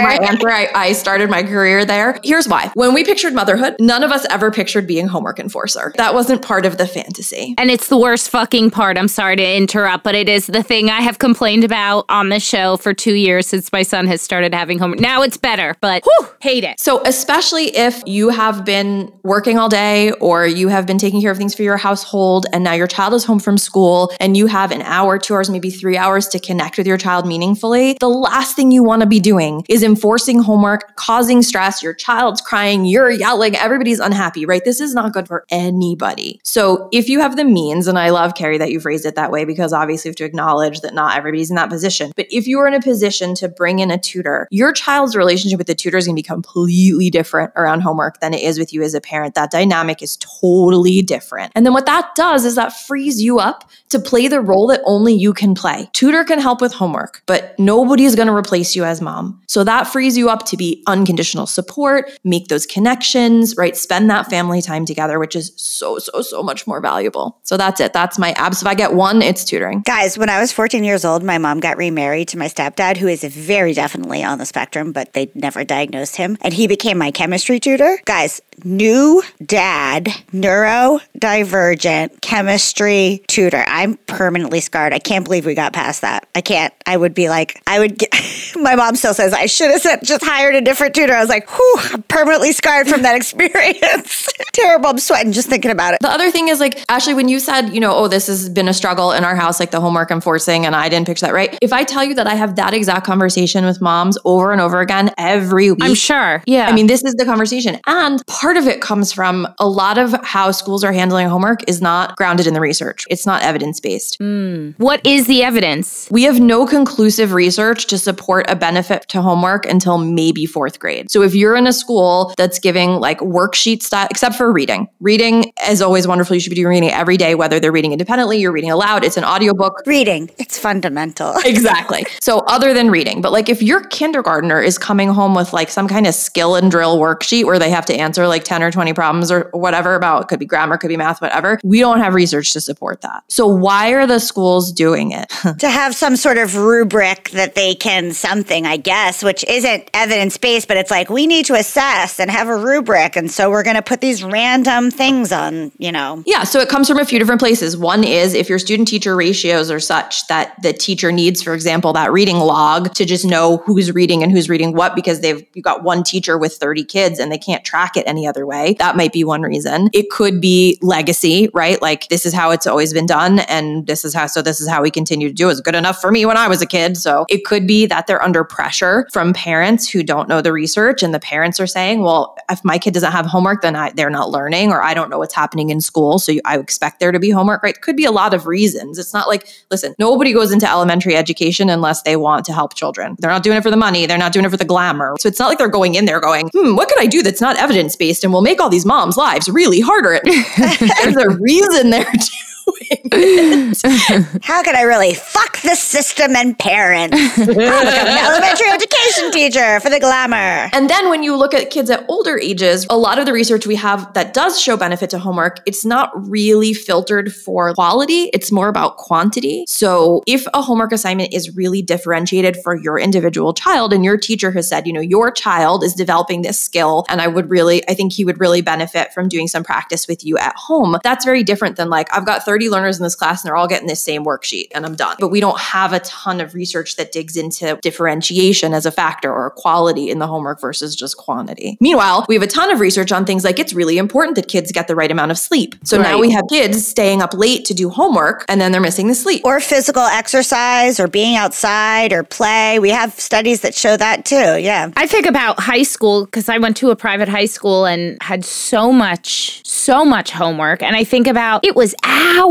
answer. my answer. I, I started my career there. Here's why. When we pictured motherhood, none of us ever pictured being homework enforcer. That wasn't part of the fantasy. And it's the worst fucking part. I'm sorry to interrupt, but it is the thing I have complained about on the show for two years since my son has started having homework. Now it's better, but whew, hate it. So, especially if you have been working all day or you have been taking care of things for your household and now your child is home from school and you have an hour, two hours, maybe three hours to connect with your child meaningfully, the last thing you want to be doing is enforcing homework, causing stress. Your child's crying, you're yelling, everybody's unhappy, right? This is not good for anybody. So if you have the means, and I love Keri that you've raised it that way because obviously you have to acknowledge that not everybody's in that position. But if you are in a position to bring in a tutor, your child's relationship with the tutor is going to be completely different around homework than it is with you as a parent. That dynamic is totally different. And then what that does is that frees you up to play the role that only you can play. Tutor can help with homework, but nobody is going to replace you as mom. So that frees you up to be unconditional support, make those connections, right? Spend that family time together, which is so, so, so much more valuable. So that's it. That's my abs. If I get one, it's tutoring. Guys, when I was 14 years old, my mom got remarried to my stepdad, who is very definitely on the spectrum, but they never diagnosed him. And he became my chemistry tutor. Guys, new dad, neurodivergent chemistry tutor. I'm permanently scarred. I can't believe we got past that. I can't. I would be like, I would get, *laughs* my mom still says, I should have said, just hired a different tutor. I was like, whew, I'm permanently scarred from that *laughs* experience. *laughs* Terrible. I'm sweating just thinking about it. The other thing is like, Ashley, when you said, you know, oh, this has been a struggle in our house, like the homework enforcing, and I didn't picture that right. If I tell you that I have that exact conversation with moms over and over again every week, I'm sure. Yeah. I mean, this is the conversation. And part of it comes from a lot of how schools are handling homework is not grounded in the research. It's not evidence based. Hmm. what is the evidence? We have no conclusive research to support a benefit to homework until maybe fourth grade. So if you're in a school that's giving like worksheet style, except for reading, reading is always wonderful. You should be doing reading every day, whether they're reading independently, you're reading aloud, it's an audiobook. Reading, it's fundamental. *laughs* Exactly. So other than reading, but like if your kindergartner is coming home with like some kind of skill and drill worksheet where they have to answer like 10 or 20 problems or whatever about, it could be grammar, could be math, whatever, we don't have research to support that. So why are the schools doing it? *laughs* to have some sort of rubric that they can something, I guess, which isn't evidence based, but it's like we need to assess and have a rubric. And so we're going to put these random things on, you know. Yeah, so it comes from a few different places. One is if your student teacher ratios are such that the teacher needs, for example, that reading log to just know who's reading and who's reading what because they've you got one teacher with 30 kids and they can't track it any other way. That might be one reason. It could be legacy, right? Like this is how it's always been done and this is how so this is how we continue to do it. It was good enough for me when I was a kid. So it could be that they're under pressure from parents who don't know the research and the parents are saying, well, if my kid doesn't have homework, then I, they're not learning or I don't know what's happening in school. So you, I expect there to be homework, right? Could be a lot of reasons. It's not like, listen, nobody goes into elementary education unless they want to help children. They're not doing it for the money. They're not doing it for the glamour. So it's not like they're going in there going, hmm, what could I do that's not evidence based and will make all these moms' lives really harder? *laughs* There's a reason they're. *laughs* *laughs* How can I really fuck the system and parents? Become an *laughs* elementary education teacher for the glamour. And then when you look at kids at older ages, a lot of the research we have that does show benefit to homework, it's not really filtered for quality, it's more about quantity. So if a homework assignment is really differentiated for your individual child and your teacher has said, you know, your child is developing this skill and I would really I think he would really benefit from doing some practice with you at home. That's very different than like I've got 30 learners in this class and they're all getting this same worksheet and I'm done. But we don't have a ton of research that digs into differentiation as a factor or quality in the homework versus just quantity. Meanwhile, we have a ton of research on things like it's really important that kids get the right amount of sleep. So now we have kids staying up late to do homework and then they're missing the sleep. Or physical exercise or being outside or play. We have studies that show that too. Yeah. I think about high school because I went to a private high school and had so much, so much homework. And I think about it was hours.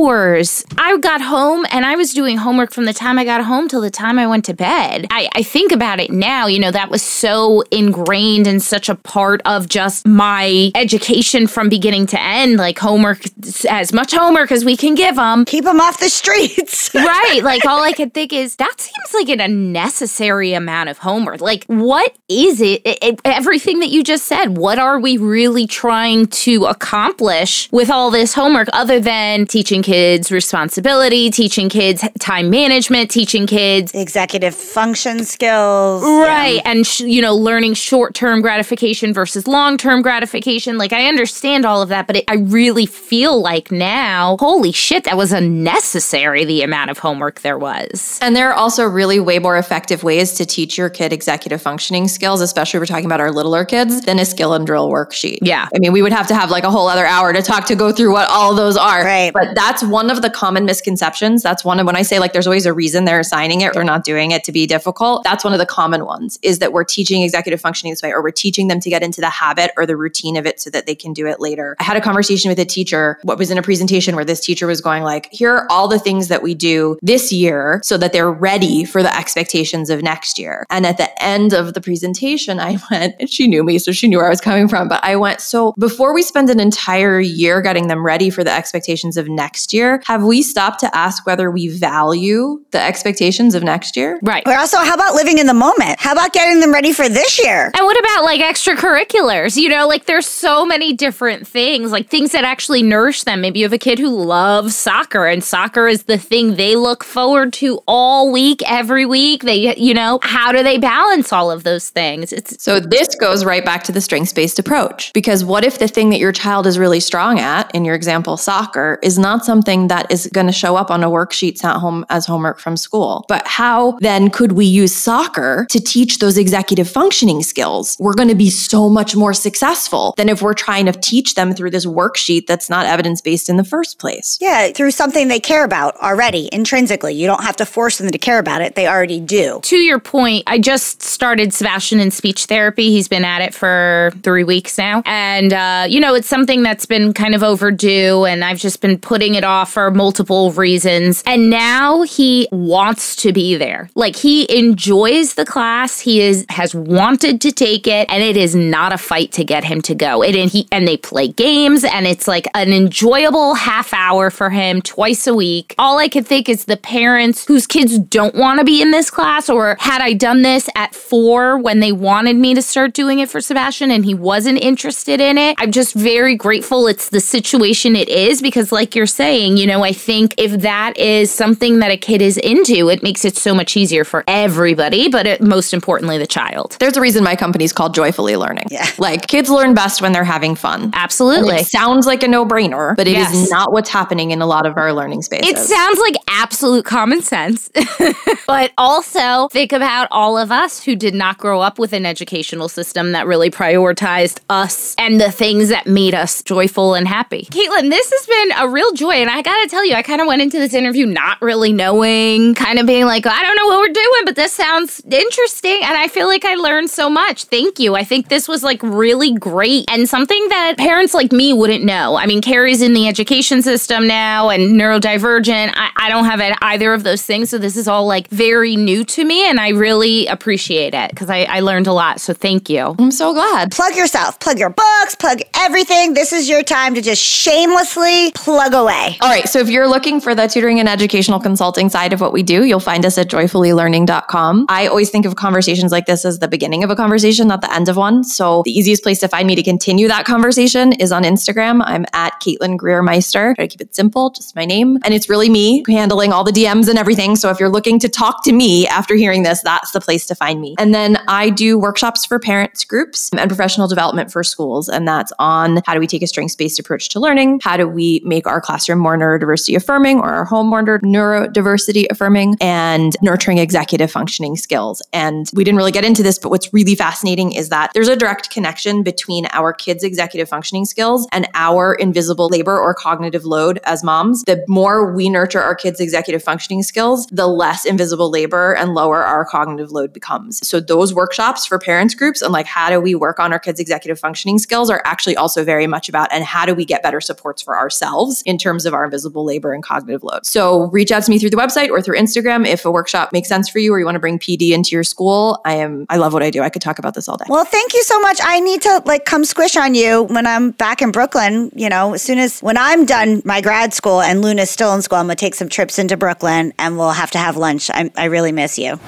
I got home and I was doing homework from the time I got home till the time I went to bed. I, I think about it now you know, that was so ingrained and such a part of just my education from beginning to end. Like homework, as much homework as we can give them. Keep them off the streets. *laughs* right. Like all I could think is that seems like an unnecessary amount of homework. Like, what is it? It- it- Everything that you just said, what are we really trying to accomplish with all this homework other than teaching kids responsibility, teaching kids time management, teaching kids Executive function skills. Right. And, sh- you know, learning short term gratification versus long term gratification. Like, I understand all of that, but it, I really feel like now, holy shit, that was unnecessary, the amount of homework there was. And there are also really way more effective ways to teach your kid executive functioning skills, especially if we're talking about our littler kids, than a skill and drill worksheet. Yeah. I mean, we would have to have like a whole other hour to talk to go through what all those are. Right. But that's one of the common misconceptions. That's one of when I say like there's always a reason they're assigning it or not doing it to be difficult. That's one of the common ones is that we're teaching executive functioning this way or we're teaching them to get into the habit or the routine of it so that they can do it later. I had a conversation with a teacher, what was in a presentation where this teacher was going like, here are all the things that we do this year so that they're ready for the expectations of next year. And at the end of the presentation, I *laughs* went, and she knew me, so she knew where I was coming from. But I went, so before we spend an entire year getting them ready for the expectations of next year, have we stopped to ask whether we value the expectations of next year? Right. Or also, how about living in the moment? How about getting them ready for this year? And what about like extracurriculars? You know, like there's so many different things, like things that actually nourish them. Maybe you have a kid who loves soccer and soccer is the thing they look forward to all week, every week. They, you know, how do they balance all of those things? It's So this goes right back to the strengths based approach. Because what if the thing that your child is really strong at, in your example, soccer, is not something that is going to show up on a worksheet sent home as homework from school? But how then could we use soccer to teach those executive functioning skills? We're going to be so much more successful than if we're trying to teach them through this worksheet that's not evidence based in the first place. Yeah, through something they care about already intrinsically. You don't have to force them to care about it, they already do. to your point, I just started Sebastian in speech therapy. He's been at it for three weeks now. And, uh, you know, it's something that's been kind of overdue, and I've just been putting it off for multiple reasons. And now he wants to be there. Like, he enjoys the class. He is has wanted to take it, and it is not a fight to get him to go. It, and, he, and they play games, and it's like an enjoyable half hour for him twice a week. All I could think is the parents whose kids don't want to be in this class, or had I done this at four when they wanted me to start doing it for Sebastian and he wasn't interested in it. I'm just very grateful it's the situation it is because, like you're saying, you know, I think if that is something that a kid is into, it makes it so much easier for everybody, but it, most importantly, the child. There's a reason my company's called Joyfully Learning. Yeah. *laughs* Like kids learn best when they're having fun. And Absolutely. it sounds like a no brainer, but it is Yes. not what's happening in a lot of our learning spaces. It sounds like absolute common sense. *laughs* but also think about all of us who did not grow up with an educational system that really prioritized us and the things that made us joyful and happy. Caitlin, this has been a real joy. And I gotta tell you, I kind of went into this interview not really knowing, kind of being like, I don't know what we're doing, but this sounds interesting. And I feel like I learned so much. Thank you. I think this was like really great and something that parents like me wouldn't know. I mean, Keri's in the education system now and neurodivergent. I, I don't have either of those things. So this is all like very new to me. And I really appreciate it because I, I learned a lot. So thank you. I'm so glad. Plug yourself, plug your books, plug everything. This is your time to just shamelessly plug away. All right. So if you're looking for the tutoring and educational consulting side of what we do, you'll find us at joyfullylearning.com. I always think of conversations like this as the beginning of a conversation, not the end of one. So the easiest place to find me to continue that conversation is on Instagram. I'm at Caitlin Greer Meister. Try to keep it simple, just my name. And it's really me handling all the DMs and everything. So if you're looking to talk to me after hearing this, that's the place to find me. And then I do workshops for parents groups and professional development for schools. And that's on how do we take a strengths based approach to learning? How do we make our classroom more neurodiversity affirming or our home more neurodiversity affirming and nurturing executive functioning skills? And we didn't really get into this, but what's really fascinating is that there's a direct connection between our kids' executive functioning skills and our invisible labor or cognitive load as moms. The more we nurture our kids' executive functioning skills, the less invisible labor and lower our cognitive load becomes. So those workshops for parents groups and like how do we work on our kids' executive functioning skills are actually also very much about and how do we get better supports for ourselves in terms of our invisible labor and cognitive load. So reach out to me through the website or through Instagram if a workshop makes sense for you or you want to bring PD into your school. I am, I love what I do. I could talk about this all day. Well, thank you so much. I need to like come squish on you when I'm back in Brooklyn. You know, as soon as when I'm done my grad school and Luna's still in school, I'm gonna take some trips into Brooklyn and we'll have to have lunch. I, I really miss you.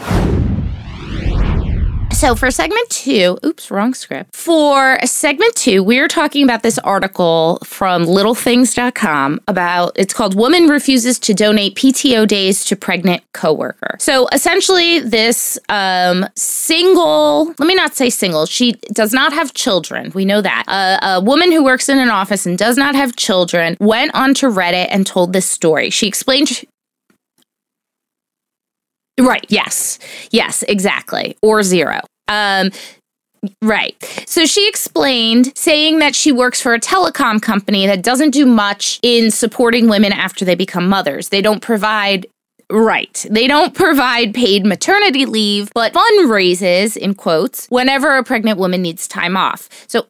So for segment two, oops, wrong script. For segment two, we are talking about this article from littlethings.com about it's called Woman Refuses to Donate PTO Days to Pregnant Coworker. So essentially, this um, single, let me not say single, she does not have children. We know that. Uh, a woman who works in an office and does not have children went onto Reddit and told this story. She explained Right. Yes. Yes, exactly. Or zero. Um, Right. So she explained saying that she works for a telecom company that doesn't do much in supporting women after they become mothers. They don't provide Right. They don't provide paid maternity leave, but fundraises, in quotes, whenever a pregnant woman needs time off. So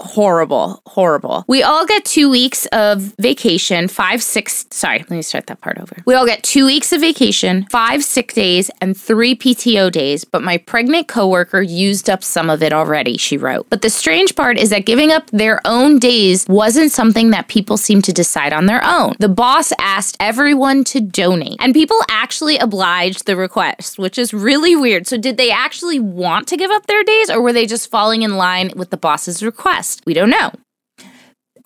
horrible, horrible. We all get two weeks of vacation, five, six, sorry, let me start that part over. We all get two weeks of vacation, five sick days, and three PTO days, but my pregnant coworker used up some of it already, she wrote. But the strange part is that giving up their own days wasn't something that people seemed to decide on their own. The boss asked everyone to donate, and people actually obliged the request, which is really weird. So, did they actually want to give up their days, or were they just falling in line with the boss's request? We don't know.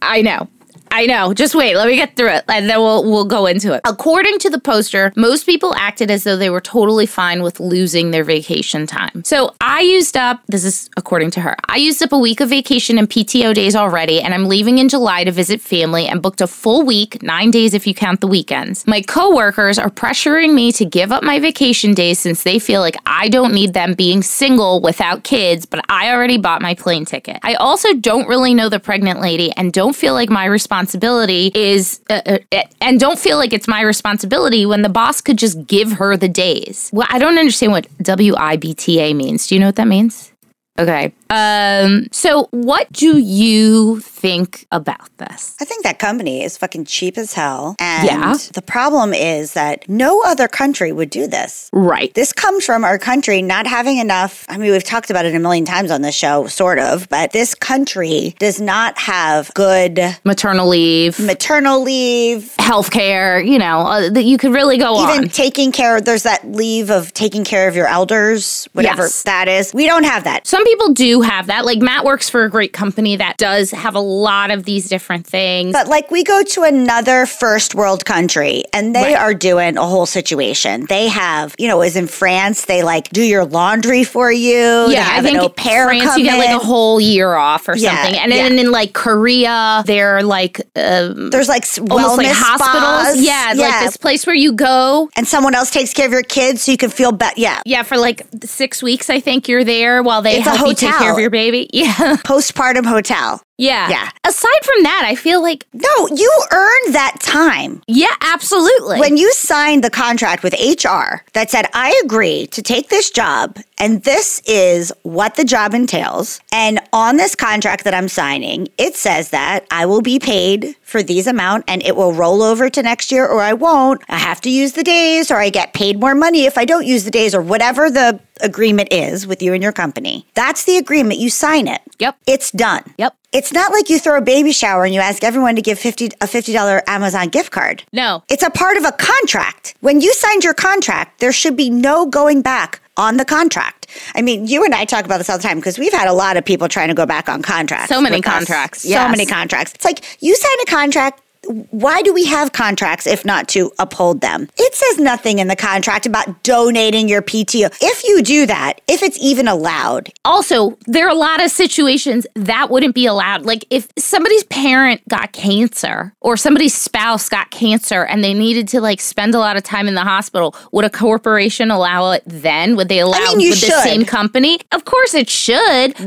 I know. I know. Just wait. Let me get through it, and then we'll we'll go into it. According to the poster, most people acted as though they were totally fine with losing their vacation time. So I used up. This is according to her. I used up a week of vacation and PTO days already, and I'm leaving in July to visit family and booked a full week, nine days if you count the weekends. My coworkers are pressuring me to give up my vacation days since they feel like I don't need them being single without kids, but I already bought my plane ticket. I also don't really know the pregnant lady and don't feel like my responsibility is, uh, uh, and don't feel like it's my responsibility when the boss could just give her the days. Well, I don't understand what WIBTA means. Do you know what that means? Okay. Um, so what do you think about this? I think that company is fucking cheap as hell. And Yeah. the problem is that no other country would do this. Right. This comes from our country not having enough. I mean, we've talked about it a million times on this show, sort of, but this country does not have good Maternal leave, maternal leave, healthcare, you know, uh, that you could really go even on. taking care. There's that leave of taking care of your elders, whatever Yes. that is. We don't have that. Some people do have that. Like Matt works for a great company that does have a lot of these different things. But like we go to another first world country and they Right. are doing a whole situation. They have, you know, is in France, they like do your laundry for you. Yeah, I think an au France you get like a whole year off or Yeah, something, and yeah. then in like Korea, they're like um, There's like almost like hospitals. spas. Yeah, like this place where you go. And someone else takes care of your kids so you can feel better. Yeah. Yeah, for like six weeks, I think you're there while they It's a help you take care hotel. of your baby. *laughs* Yeah, Postpartum hotel. Yeah, Yeah. Aside from that, I feel like No, you earned that time. yeah, absolutely. When you signed the contract with HR that said, I agree to take this job, and this is what the job entails. And on this contract that I'm signing, it says that I will be paid for these amount and it will roll over to next year or I won't. I have to use the days or I get paid more money if I don't use the days or whatever the agreement is with you and your company. That's the agreement. You sign it. Yep. It's done. Yep. It's not like you throw a baby shower and you ask everyone to give 50 a $50 Amazon gift card. no, It's a part of a contract. When you signed your contract, there should be no going back on the contract. I mean, you and I talk about this all the time because we've had a lot of people trying to go back on contracts. So many contracts, So many contracts. It's like you sign a contract. Why do we have contracts if not to uphold them? It says nothing in the contract about donating your PTO. If you do that, if it's even allowed, also there are a lot of situations that wouldn't be allowed like if somebody's parent got cancer or somebody's spouse got cancer and they needed to like spend a lot of time in the hospital would a corporation allow it then would they allow I mean, you with the should. same company of course it should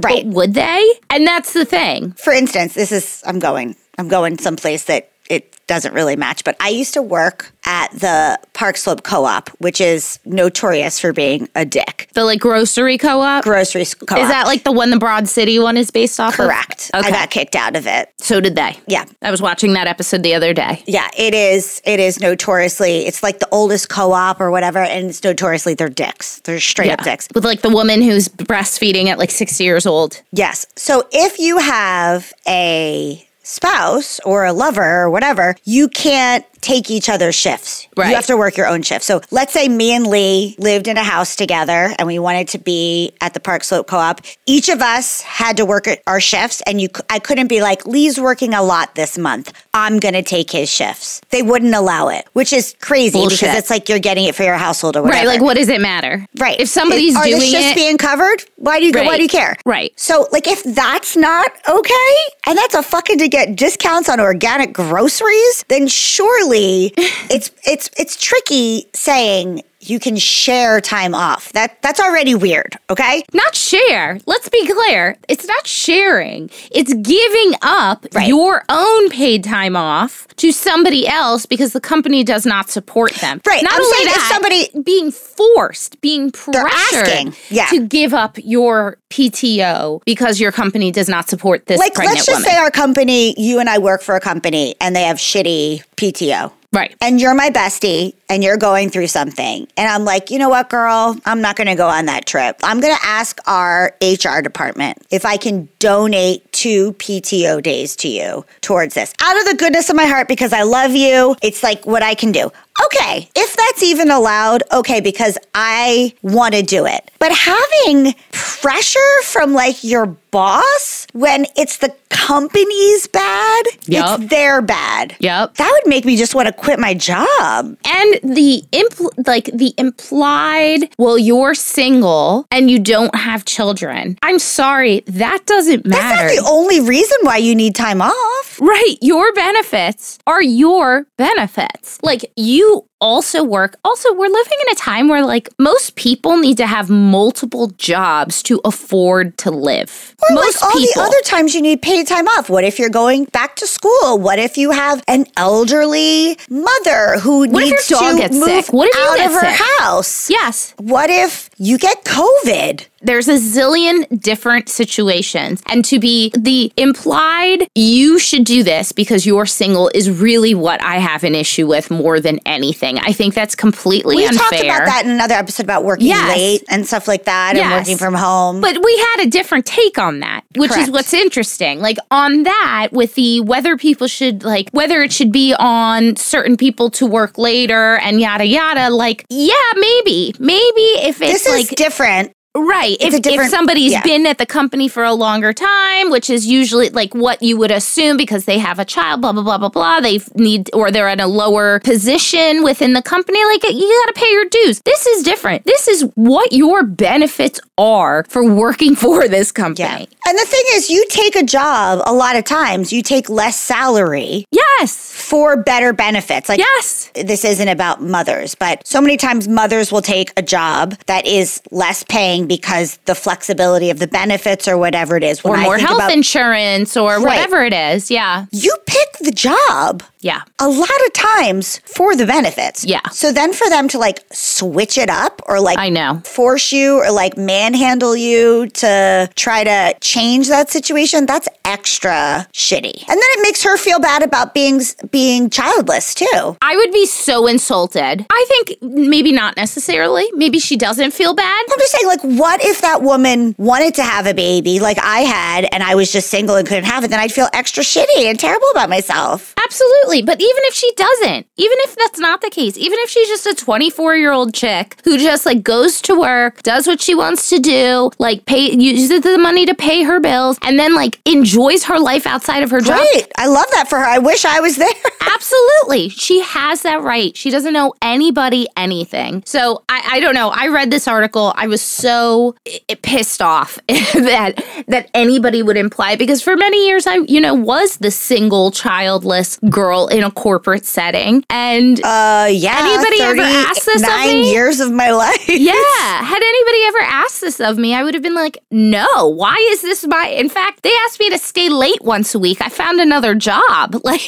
Right. but would they and that's the thing for instance, this is I'm going I'm going someplace that it doesn't really match. But I used to work at the Park Slope Co-op, which is notorious for being a dick. The like grocery co-op. Grocery co-op. Is that like the one the Broad City one is based off correct? of? I Okay. got kicked out of it. so did they. Yeah. I was watching that episode the other day. Yeah, it is. It is notoriously. It's like the oldest co-op or whatever, and it's notoriously they're dicks. They're straight up dicks. With like the woman who's breastfeeding at like 60 years old. Yes. So if you have a spouse or a lover or whatever, you can't take each other's shifts. Right. You have to work your own shift. So let's say me and Lee lived in a house together and we wanted to be at the Park Slope Co-op. Each of us had to work our shifts and you I couldn't be like Lee's working a lot this month. I'm going to take his shifts. They wouldn't allow it, which is crazy Bullshit. because it's like you're getting it for your household or whatever. Right. Like, what does it matter? Right. If somebody's Are doing the shifts it. being covered? Why do you why do you care? Right. So like if that's not okay, and that's a fucking to get discounts on organic groceries, then surely *laughs* it's it's it's tricky saying you can share time off. That that's already weird, okay? not share. Let's be clear. It's not sharing. It's giving up Right. your own paid time off to somebody else because the company does not support them. Right. Not I'm only that, somebody- being forced, being pressured. Yeah. to give up your PTO because your company does not support this Like let's just woman. say our company, you and I work for a company and they have shitty PTO. Right. and you're my bestie and you're going through something. And i'm like you know what girl? I'm not going to go on that trip. I'm going to ask our hr department if i can donate two pto days to you towards this. Out of the goodness of my heart because i love you it's like what i can do okay if that's even allowed okay because i want to do it but having pressure from like your boss when it's the company's bad Yup. it's their bad Yep. that would make me just want to quit my job. And the impl- like the implied, well, you're single and you don't have children. I'm sorry, that doesn't matter. That's not the only reason why you need time off. right, your benefits are your benefits. Like you also work. Also, we're living in a time where like most people need to have multiple jobs to afford to live. Or most like all people. the other times you need paid time off. What if you're going back to school? What if you have an elderly mother who What if needs to move sick? What if out of her sick? house? yes. What if you get COVID? There's a zillion different situations. And to be the implied, you should do this because you're single is really what I have an issue with more than anything. I think that's completely We unfair. talked about that in another episode about working Yes. late and stuff like that and working from home. But we had a different take on that, which Correct. is what's interesting. Like on that, with the whether people should like whether it should be on certain people to work later and yada yada. Like, yeah, maybe, maybe if it's this like different. Right. If, a if somebody's yeah. been at the company for a longer time, which is usually like what you would assume because they have a child, blah, blah, blah, blah, blah. They need, or they're at a lower position within the company, like you got to pay your dues. This is different. This is what your benefits are for working *laughs* for this company. Yeah. And the thing is, you take a job a lot of times, you take less salary Yes. for better benefits. Like, Yes. this isn't about mothers, but so many times mothers will take a job that is less paying because the flexibility of the benefits or whatever it is. When Or I more health about- insurance or whatever it is. Yeah. You pick the job Yeah. a lot of times for the benefits. Yeah. So then for them to like switch it up or like I know. force you or like manhandle you to try to change that situation, that's extra shitty. And then it makes her feel bad about being being childless too. I would be so insulted. I think maybe not necessarily. Maybe she doesn't feel bad. I'm just saying, like, what if that woman wanted to have a baby like I had and I was just single and couldn't have it? Then I'd feel extra shitty and terrible about myself. Absolutely. But even if she doesn't, even if that's not the case, even if she's just a 24 year old chick who just like goes to work, does what she wants to do, like pay, uses the money to pay her bills, and then like enjoys her life outside of her job. Great. I love that for her. I wish I was there. *laughs* Absolutely. She has that right. She doesn't know anybody anything. So I, I don't know. I read this article. I was so i- pissed off *laughs* that that anybody would imply because for many years I, you know, was the single childless girl in a corporate setting. And Uh, yeah. Anybody ever asked this of Nine me? years of my *laughs* life. yeah, had anybody ever asked this of me, I would have been like, no, why is this my. In fact, they asked me to stay late once a week. I found another job. *laughs* Like,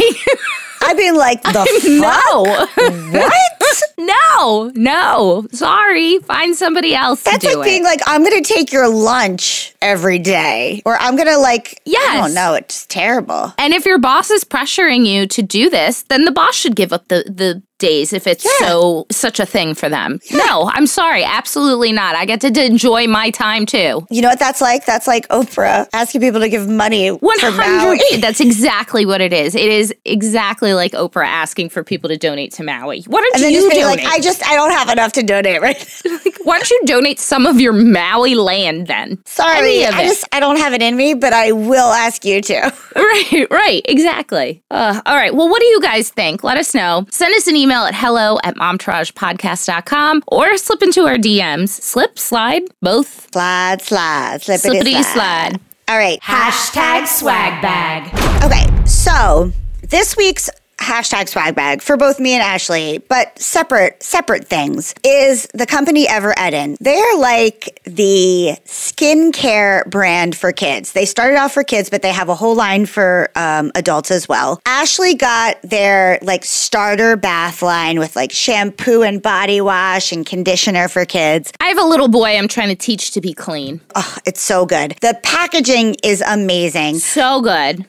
I'd be like, the *laughs* fuck? No, What? *laughs* no, no. Sorry, find somebody else That's to do like being like, I'm gonna take your lunch every day. Or I'm gonna like I Yes. don't know, it's terrible. and if your boss is pressuring you to do this, then the boss should give up the the days if it's Yeah. so such a thing for them. No, I'm sorry, absolutely not. I get to, to enjoy my time too. You know what that's like? That's like Oprah asking people to give money hundred. *laughs* That's exactly what it is. It is exactly like Oprah asking for people to donate to Maui. Why don't you just donate? like, I just I don't have enough to donate right *laughs* now. Why don't you donate some of your Maui land then? Sorry. I just I don't have it in me, but I will ask you to. *laughs* Right, right, exactly. Uh, all right. Well, what do you guys think? Let us know. Send us an email at hello at momtouragepodcast.com or slip into our DMs. Slip, slide, both. Slide, slide, slippity Slippity slide. slide. All right. Hashtag swag bag. Okay, so this week's hashtag swag bag for both me and Ashley, but separate separate things is the company Evereden. They're like the skincare brand for kids. They started off for kids, but they have a whole line for um, adults as well. Ashley got their like starter bath line with like shampoo and body wash and conditioner for kids. I have a little boy I'm trying to teach to be clean. Oh, it's so good. The packaging is amazing. So good.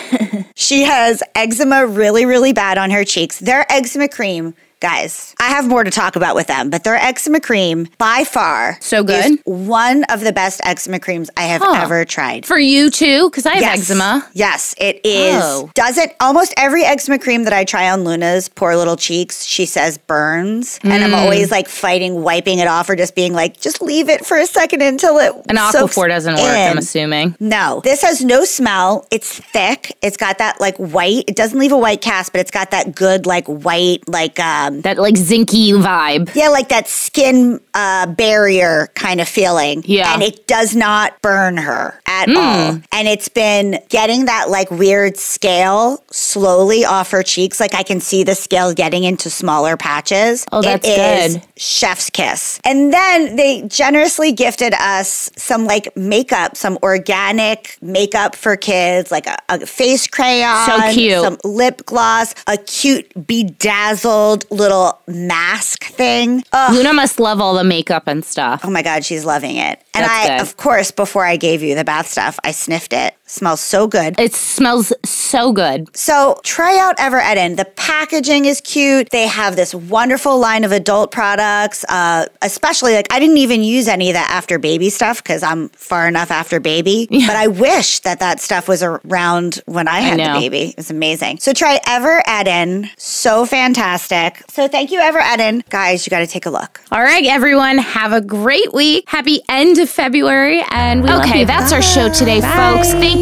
*laughs* She has eczema really, really bad on her cheeks. Their eczema cream, guys, I have more to talk about with them, but their eczema cream, by far, So good? is one of the best eczema creams I have Huh. ever tried. For you too, because I have Yes. eczema. Yes, it is. Oh. Does it almost every eczema cream that I try on Luna's poor little cheeks, she says burns. And Mm. I'm always like fighting wiping it off or just being like, just leave it for a second until it An Aquaphor doesn't work, I'm assuming. No, this has no smell. It's thick. It's got that like white. It doesn't leave a white cast, but it's got that good like white like um That like zinky vibe. yeah like that skin uh, barrier kind of feeling. Yeah. and it does not burn her at Hmm. all. And it's been getting that like weird scale slowly off her cheeks. Like I can see the scale getting into smaller patches. Oh, that's It is good. chef's kiss. And then they generously gifted us some like makeup, some organic makeup for kids, like a, a face crayon, So cute. some lip gloss, a cute bedazzled little mask thing. Ugh. Luna must love all the makeup and stuff. Oh my God, she's loving it. And That's I, good. of course, before I gave you the bath stuff, I sniffed it. Smells so good. It smells so good. So try out Evereden. The packaging is cute. They have this wonderful line of adult products. Uh, especially like I didn't even use any of the after baby stuff because I'm far enough after baby. *laughs* But I wish that that stuff was around when I had the know. baby. It's amazing. So try Evereden. So fantastic. So thank you, Evereden. Guys, you got to take a look. All right, everyone, have a great week. Happy end of February. And we okay, that's our show today, folks. Thank